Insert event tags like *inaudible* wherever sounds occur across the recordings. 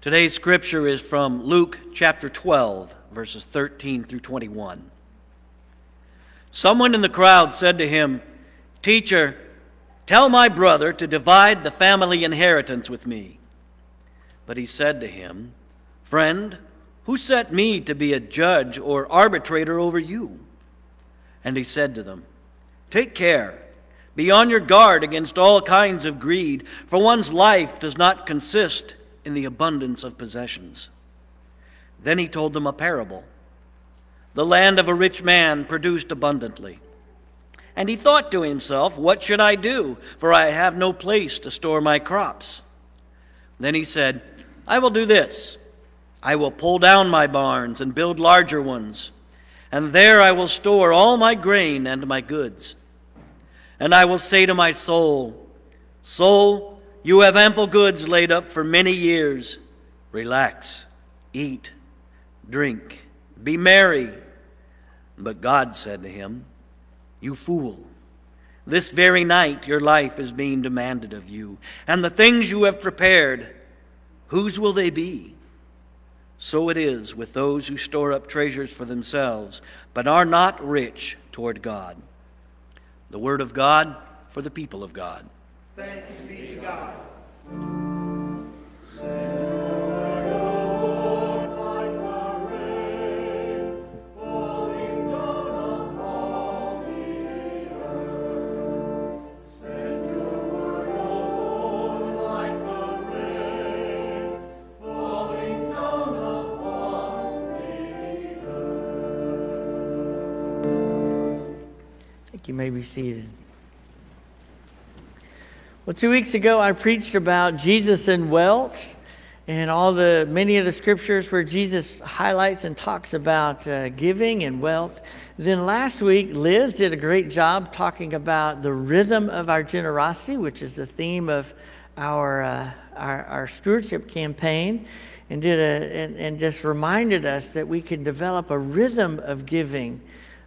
Today's scripture is from Luke chapter 12, verses 13 through 21. Someone in the crowd said to him, Teacher, tell my brother to divide the family inheritance with me. But he said to him, Friend, who set me to be a judge or arbitrator over you? And he said to them, Take care. Be on your guard against all kinds of greed, for one's life does not consist in the abundance of possessions. Then he told them a parable. The land of a rich man produced abundantly. And he thought to himself, What should I do? For I have no place to store my crops. Then he said, I will do this. I will pull down my barns and build larger ones, and there I will store all my grain and my goods. And I will say to my soul, Soul, you have ample goods laid up for many years. Relax, eat, drink, be merry. But God said to him, You fool, this very night your life is being demanded of you, and the things you have prepared, whose will they be? So it is with those who store up treasures for themselves, but are not rich toward God. The word of God for the people of God. Thanks be to God. You may be seated. Well, two weeks ago, I preached about Jesus and wealth and all the many of the scriptures where Jesus highlights and talks about uh, giving and wealth. Then last week, Liz did a great job talking about the rhythm of our generosity, which is the theme of our, uh, our, our, stewardship campaign, and, did a, and, and just reminded us that we can develop a rhythm of giving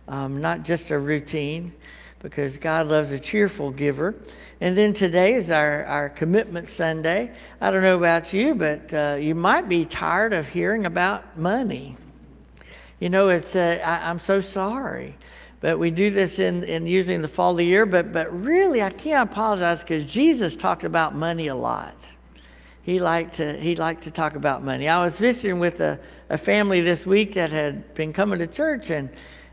um, not just a routine, because God loves a cheerful giver. And then today is our, our commitment Sunday. I don't know about you, but uh, you might be tired of hearing about money. You know, it's uh, I'm so sorry. But we do this in, in usually in the fall of the year. But, but really, I can't apologize because Jesus talked about money a lot. He liked to, he liked to talk about money. I was visiting with a, a family this week that had been coming to church, and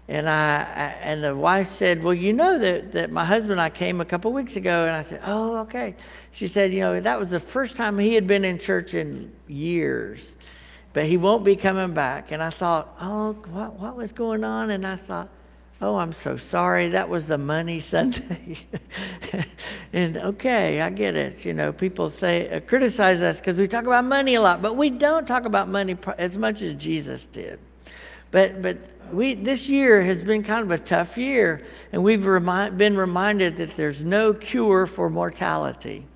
and I, I, and the wife said, "Well, you know that, that my husband and I came a couple weeks ago." And I said, "Oh, okay." She said, "You know that was the first time he had been in church in years, but he won't be coming back." And I thought, "Oh, what what was going on?" And I thought, "Oh, I'm so sorry. That was the money *laughs* Sunday." and okay, I get it. You know, people say uh, criticize us because we talk about money a lot, but we don't talk about money as much as Jesus did. But but we, this year has been kind of a tough year, and we've been reminded that there's no cure for mortality.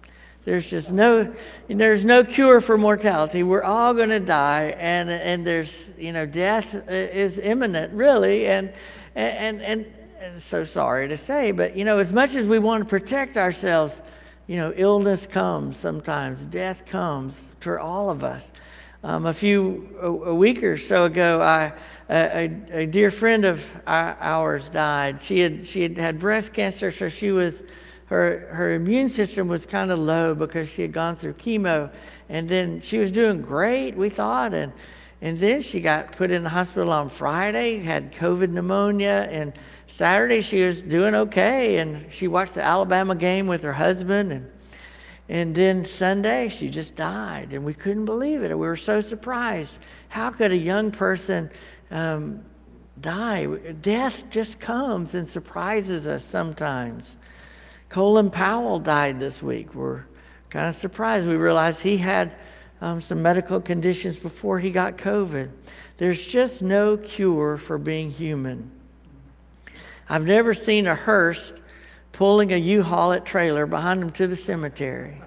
There's just no, there's no cure for mortality. We're all going to die, and and there's you know death is imminent, really, and and and, and so sorry to say, but you know as much as we want to protect ourselves, you know illness comes sometimes, death comes for all of us. Um, a few a, a week or so ago, I a, a, dear friend of ours died. She had, she had had breast cancer, so she was, her, her immune system was kind of low because she had gone through chemo. And then she was doing great, we thought. And, and then she got put in the hospital on Friday, had COVID pneumonia. And Saturday she was doing okay. And she watched the Alabama game with her husband. And, and then Sunday she just died. And we couldn't believe it. We were so surprised. How could a young person um, die. Death just comes and surprises us sometimes. Colin Powell died this week. We're kind of surprised. We realized he had um, some medical conditions before he got COVID. There's just no cure for being human. I've never seen a hearse pulling a U-Haul at trailer behind him to the cemetery.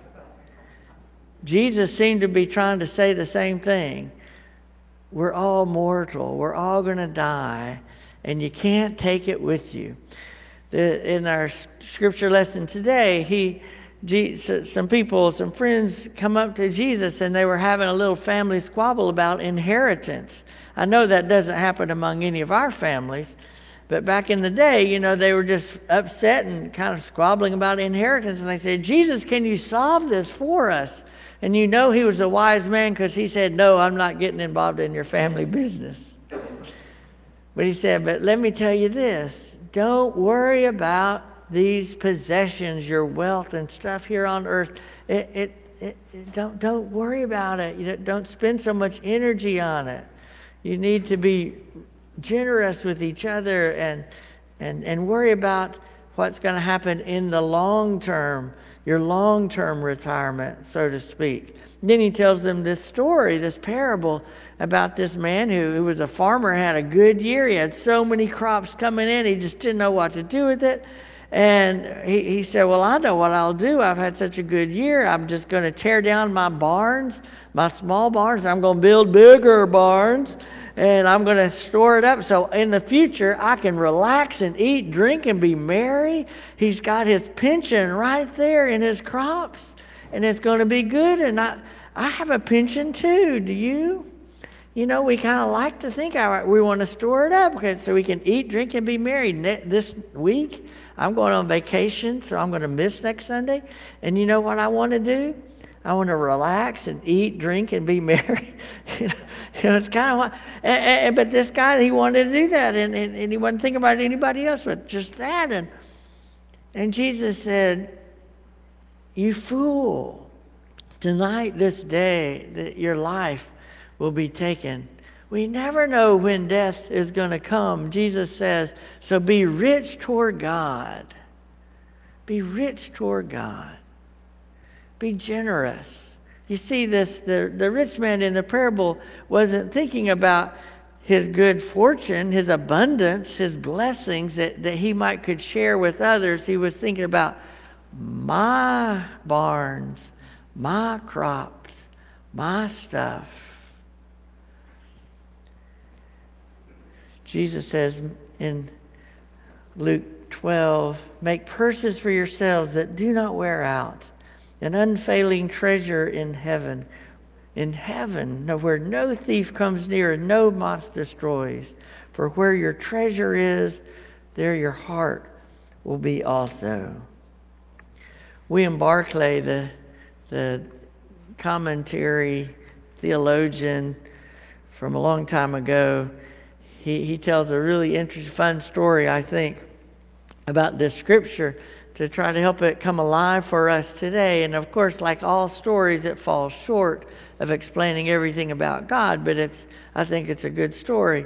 Jesus seemed to be trying to say the same thing. We're all mortal. We're all going to die, and you can't take it with you. The, in our scripture lesson today, he, some people, some friends come up to Jesus and they were having a little family squabble about inheritance. I know that doesn't happen among any of our families, but back in the day, you know, they were just upset and kind of squabbling about inheritance. And they said, Jesus, can you solve this for us? And you know he was a wise man because he said, No, I'm not getting involved in your family *laughs* business. But he said, But let me tell you this don't worry about these possessions, your wealth and stuff here on earth. It, it, it, it don't, don't worry about it. You don't spend so much energy on it. You need to be generous with each other and, and, and worry about what's going to happen in the long term, your long term retirement, so to speak. then he tells them this story, this parable about this man who, who was a farmer, had a good year. He had so many crops coming in, he just didn't know what to do with it. And he, he said, Well, I know what I'll do. I've had such a good year. I'm just going to tear down my barns, my small barns. I'm going to build bigger barns and I'm going to store it up so in the future I can relax and eat, drink, and be merry. He's got his pension right there in his crops, and it's going to be good. And I, I have a pension too. Do you? You know, we kind of like to think we want to store it up so we can eat, drink, and be merry. This week, I'm going on vacation, so I'm going to miss next Sunday. And you know what I want to do? I want to relax and eat, drink, and be *laughs* merry. you, know, you know, it's kind of what, and, and, but this guy, he wanted to do that, and, and, and he wasn't thinking about anybody else but just that. And, and Jesus said, You fool, tonight, this day, that your life will be taken. We never know when death is going to come. Jesus says, So be rich toward God. Be rich toward God. Be generous. You see, this the, the rich man in the parable wasn't thinking about his good fortune, his abundance, his blessings that, that he might could share with others. He was thinking about my barns, my crops, my stuff. Jesus says in Luke 12, make purses for yourselves that do not wear out an unfailing treasure in heaven. In heaven, where no thief comes near and no moth destroys. For where your treasure is, there your heart will be also. William Barclay, the, the commentary theologian from a long time ago, he, he tells a really interesting, fun story, I think, about this scripture to try to help it come alive for us today. And of course, like all stories, it falls short of explaining everything about God, but it's, I think it's a good story.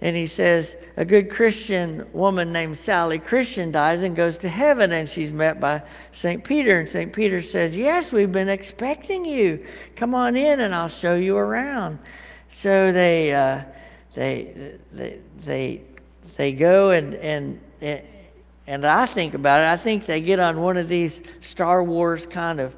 And he says, a good Christian woman named Sally Christian dies and goes to heaven, and she's met by St. Peter. And St. Peter says, Yes, we've been expecting you. Come on in, and I'll show you around. So they, uh, they, they, they, they go and, and, and I think about it, I think they get on one of these Star Wars kind of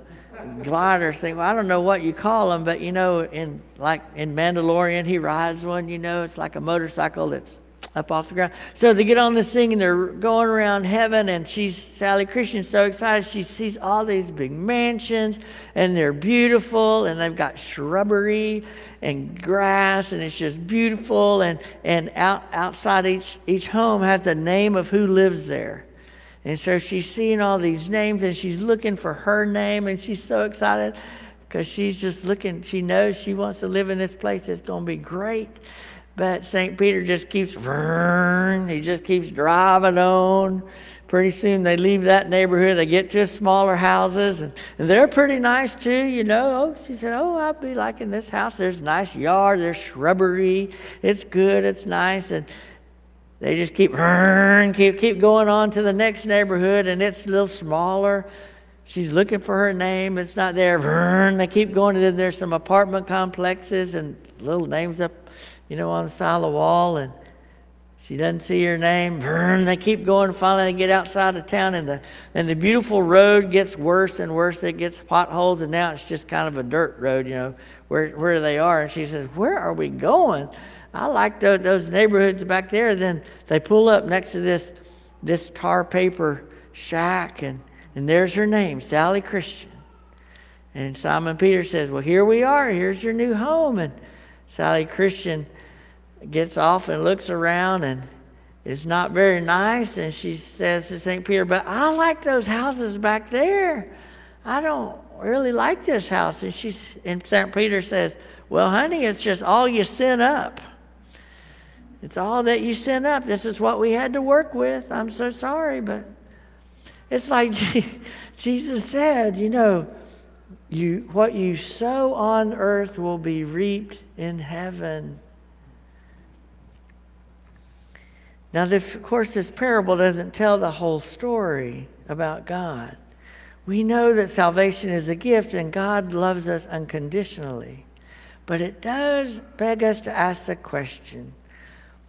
gliders thing. Well, I don't know what you call them, but you know, in like in Mandalorian, he rides one. You know, it's like a motorcycle that's up off the ground. So they get on this thing and they're going around heaven, and she's Sally Christian so excited. She sees all these big mansions, and they're beautiful, and they've got shrubbery and grass, and it's just beautiful. And and out outside each each home has the name of who lives there. And so she's seeing all these names, and she's looking for her name, and she's so excited because she's just looking. She knows she wants to live in this place. It's going to be great. But St. Peter just keeps, he just keeps driving on. Pretty soon they leave that neighborhood. They get to smaller houses, and, and they're pretty nice too, you know. Oh, she said, Oh, I'll be liking this house. There's a nice yard, there's shrubbery. It's good, it's nice. And they just keep, keep, keep going on to the next neighborhood, and it's a little smaller. She's looking for her name. It's not there. They keep going. And then there's some apartment complexes and little names up you know, on the side of the wall, and she doesn't see her name. *laughs* They keep going. Finally, they get outside of town, and the and the beautiful road gets worse and worse. It gets potholes, and now it's just kind of a dirt road, you know, where where they are. And she says, "Where are we going?" I like those, those neighborhoods back there. Then they pull up next to this this tar paper shack, and And there's her name, Sally Christian. And Simon Peter says, Well, here we are. Here's your new home. And Sally Christian gets off and looks around and it's not very nice. And she says to St. Peter, But I like those houses back there. I don't really like this house. And, she's, and St. Peter says, Well, honey, it's just all you sent up. It's all that you sent up. This is what we had to work with. I'm so sorry, but it's like *laughs* Jesus said, you know, you, what you sow on earth will be reaped in heaven. Now, of course, this parable doesn't tell the whole story about God. We know that salvation is a gift and God loves us unconditionally. But it does beg us to ask the question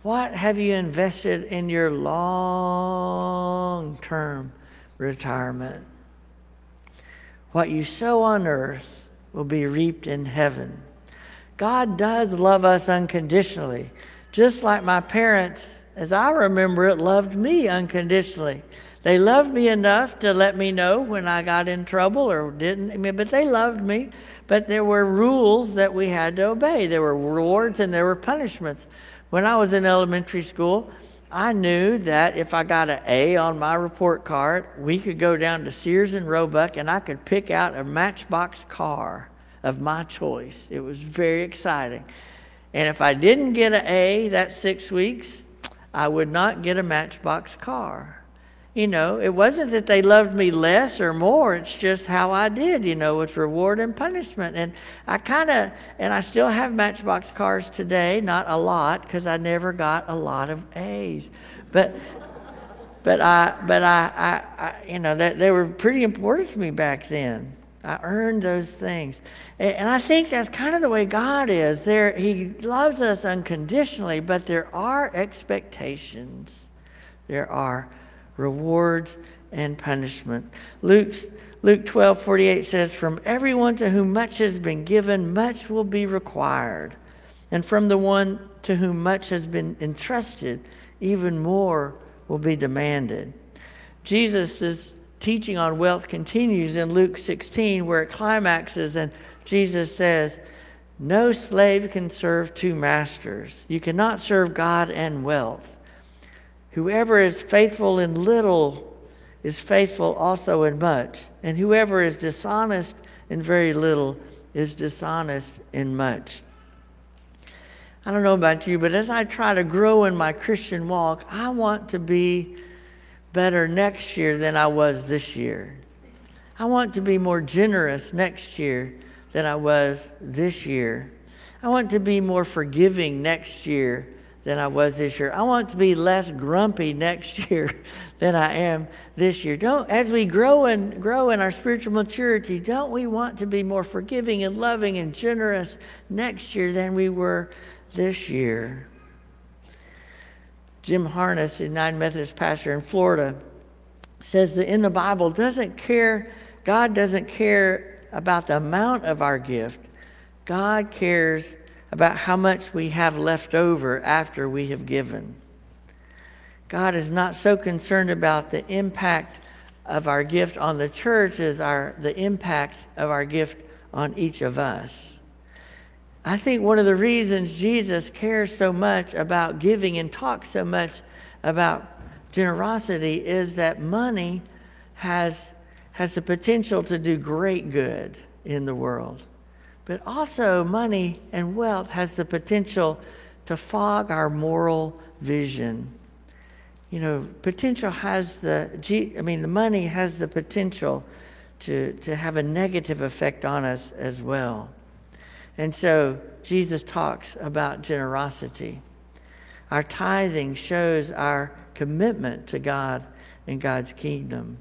what have you invested in your long term retirement? What you sow on earth will be reaped in heaven. God does love us unconditionally, just like my parents, as I remember it, loved me unconditionally. They loved me enough to let me know when I got in trouble or didn't, but they loved me. But there were rules that we had to obey. There were rewards and there were punishments. When I was in elementary school, I knew that if I got an A on my report card, we could go down to Sears and Roebuck and I could pick out a matchbox car of my choice. It was very exciting. And if I didn't get an A that six weeks, I would not get a matchbox car you know, it wasn't that they loved me less or more. It's just how I did, you know, it's reward and punishment. And I kind of, and I still have Matchbox cars today, not a lot, because I never got a lot of A's. But, but I, but I, I, I you know, that they were pretty important to me back then. I earned those things. And I think that's kind of the way God is. There, He loves us unconditionally, but there are expectations. There are rewards and punishment. Luke's, Luke 12 48 says, From everyone to whom much has been given, much will be required. And from the one to whom much has been entrusted, even more will be demanded. Jesus' teaching on wealth continues in Luke 16, where it climaxes, and Jesus says, No slave can serve two masters. You cannot serve God and wealth. Whoever is faithful in little is faithful also in much, and whoever is dishonest in very little is dishonest in much. I don't know about you, but as I try to grow in my Christian walk, I want to be better next year than I was this year. I want to be more generous next year than I was this year. I want to be more forgiving next year than I was this year. I want to be less grumpy next *laughs* year than I am this year. Don't as we grow and grow in our spiritual maturity, don't we want to be more forgiving and loving and generous next year than we were this year? Jim Harnish, a United Methodist pastor in Florida, says that in the Bible doesn't care, God doesn't care about the amount of our gift. God cares about how much we have left over after we have given. God is not so concerned about the impact of our gift on the church as our, the impact of our gift on each of us. I think one of the reasons Jesus cares so much about giving and talks so much about generosity is that money has, has the potential to do great good in the world. But also, money and wealth has the potential to fog our moral vision. You know, potential has the, I mean, the money has the potential to, to have a negative effect on us as well. And so, Jesus talks about generosity. Our tithing shows our commitment to God and God's kingdom.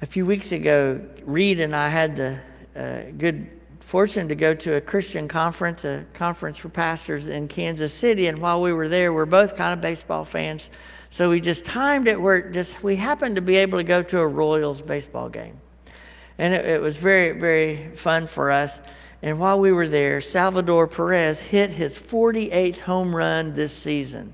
A few weeks ago, Reed and I had the uh, good fortune to go to a Christian conference, a conference for pastors in Kansas City. And while we were there, we're both kind of baseball fans. So we just timed it where just we happened to be able to go to a Royals baseball game. And it, it was very, very fun for us. And while we were there, Salvador Perez hit his 48th home run this season.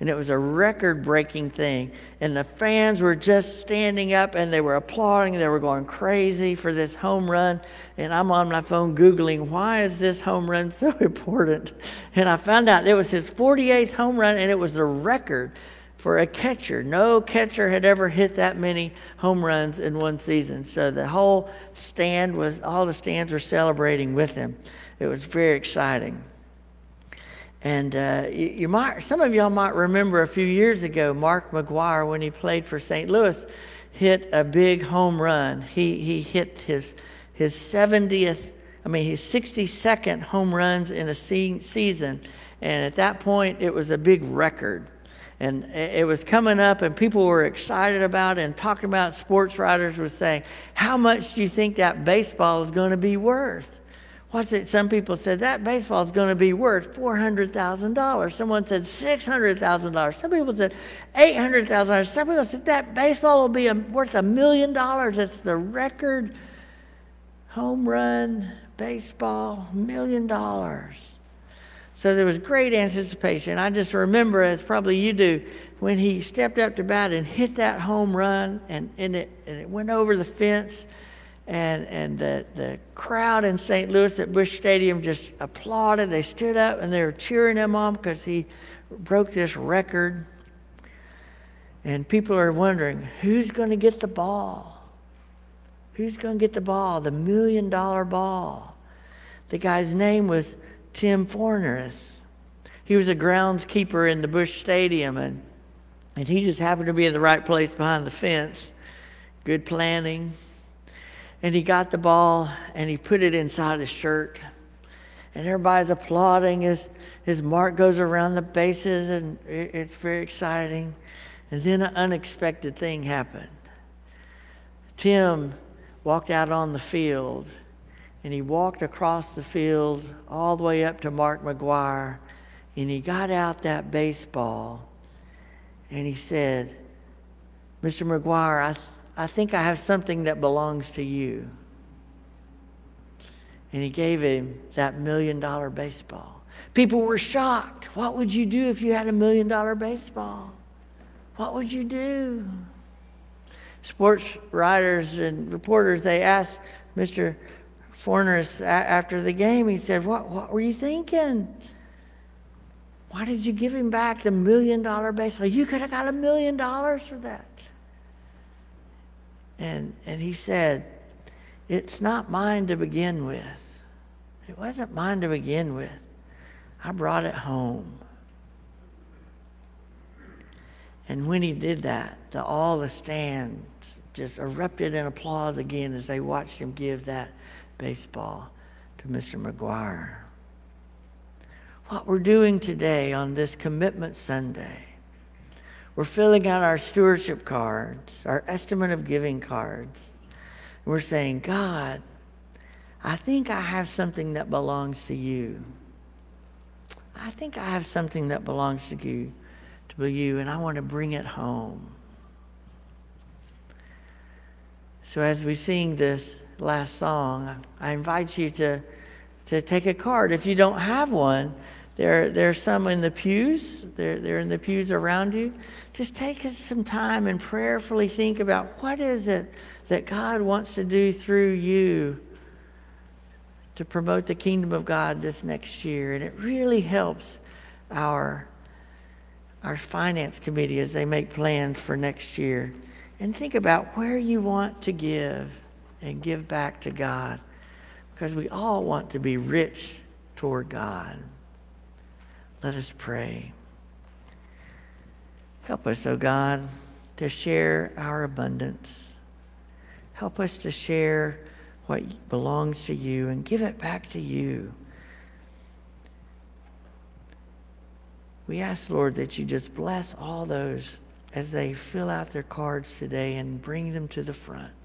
And it was a record breaking thing. And the fans were just standing up and they were applauding. They were going crazy for this home run. And I'm on my phone Googling, why is this home run so *laughs* important? And I found out it was his 48th home run and it was a record for a catcher. No catcher had ever hit that many home runs in one season. So the whole stand was, all the stands were celebrating with him. It was very exciting. And uh, you, you, might, some of y'all might remember a few years ago, Mark McGwire, when he played for St. Louis, hit a big home run. He, he hit his, his 70th, I mean, his 62nd home runs in a se- season. And at that point, it was a big record. And it was coming up, and people were excited about it and talking about. Sports writers were saying, How much do you think that baseball is going to be worth? What's it? Some people said that baseball is going to be worth $400,000. Someone said $600,000. Some people said $800,000. Some people said that baseball will be worth a million dollars. It's the record home run baseball, million dollars. So there was great anticipation. I just remember, as probably you do, when he stepped up to bat and hit that home run and, and, it, and it went over the fence and, and the, the crowd in St. Louis at Busch Stadium just applauded. They stood up and they were cheering him on because he broke this record. And people are wondering who's going to get the ball? Who's going to get the ball? The million dollar ball. The guy's name was Tim Forness. He was a groundskeeper in the Busch Stadium, and, and he just happened to be in the right place behind the fence. Good planning and he got the ball and he put it inside his shirt. And everybody's applauding as his mark goes around the bases, and it's very exciting. And then an unexpected thing happened. Tim walked out on the field, and he walked across the field all the way up to Mark McGwire, and he got out that baseball, and he said, Mr. McGwire, I I think I have something that belongs to you. And he gave him that million dollar baseball. People were shocked. What would you do if you had a million dollar baseball? What would you do? Sports writers and reporters, they asked Mr. Forness after the game, he said, What, what were you thinking? Why did you give him back the million dollar baseball? You could have got a million dollars for that. And, and he said, It's not mine to begin with. It wasn't mine to begin with. I brought it home. And when he did that, the, all the stands just erupted in applause again as they watched him give that baseball to Mr. McGwire. What we're doing today on this Commitment Sunday we're filling out our stewardship cards, our estimate of giving cards. We're saying, God, I think I have something that belongs to you. I think I have something that belongs to you, to you, and I want to bring it home. So as we sing this last song, I invite you to, to take a card. If you don't have one, there, there's some in the pews. They're, they're in the pews around you just take some time and prayerfully think about what is it that God wants to do through you to promote the kingdom of God this next year. And it really helps our, our finance committee as they make plans for next year. And think about where you want to give and give back to God because we all want to be rich toward God. Let us pray. Help us, O oh God, to share our abundance. Help us to share what belongs to you and give it back to you. We ask, Lord, that you just bless all those as they fill out their cards today and bring them to the front.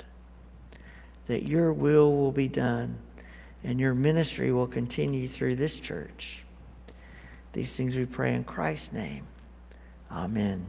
That your will will be done and your ministry will continue through this church. These things we pray in Christ's name. Amen.